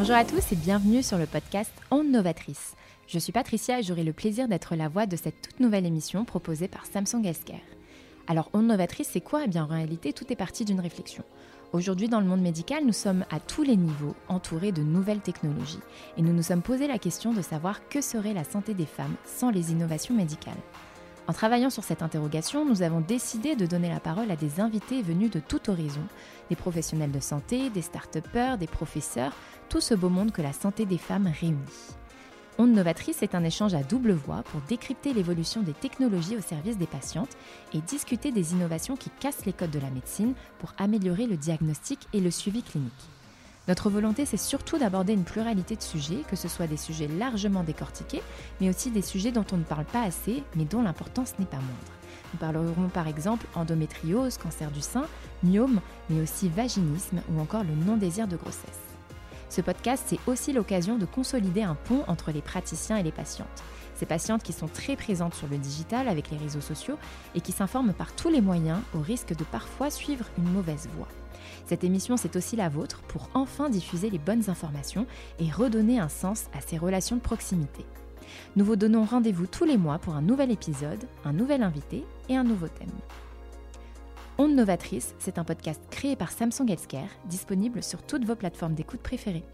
Bonjour à tous et bienvenue sur le podcast Onde Novatrice. Je suis Patricia et j'aurai le plaisir d'être la voix de cette toute nouvelle émission proposée par Samsung Healthcare. Alors, Onde Novatrice, c'est quoi? Eh bien, en réalité, tout est parti d'une réflexion. Aujourd'hui, dans le monde médical, nous sommes à tous les niveaux entourés de nouvelles technologies et nous nous sommes posé la question de savoir que serait la santé des femmes sans les innovations médicales. En travaillant sur cette interrogation, nous avons décidé de donner la parole à des invités venus de tout horizon, des professionnels de santé, des start-upers, des professeurs, tout ce beau monde que la santé des femmes réunit. Onde Novatrice est un échange à double voix pour décrypter l'évolution des technologies au service des patientes et discuter des innovations qui cassent les codes de la médecine pour améliorer le diagnostic et le suivi clinique. Notre volonté, c'est surtout d'aborder une pluralité de sujets, que ce soit des sujets largement décortiqués, mais aussi des sujets dont on ne parle pas assez, mais dont l'importance n'est pas moindre. Nous parlerons par exemple endométriose, cancer du sein, myome, mais aussi vaginisme ou encore le non-désir de grossesse. Ce podcast, c'est aussi l'occasion de consolider un pont entre les praticiens et les patientes. Ces patientes qui sont très présentes sur le digital avec les réseaux sociaux et qui s'informent par tous les moyens au risque de parfois suivre une mauvaise voie. Cette émission, c'est aussi la vôtre pour enfin diffuser les bonnes informations et redonner un sens à ces relations de proximité. Nous vous donnons rendez-vous tous les mois pour un nouvel épisode, un nouvel invité et un nouveau thème. Onde Novatrice, c'est un podcast créé par Samsung Healthcare, disponible sur toutes vos plateformes d'écoute préférées.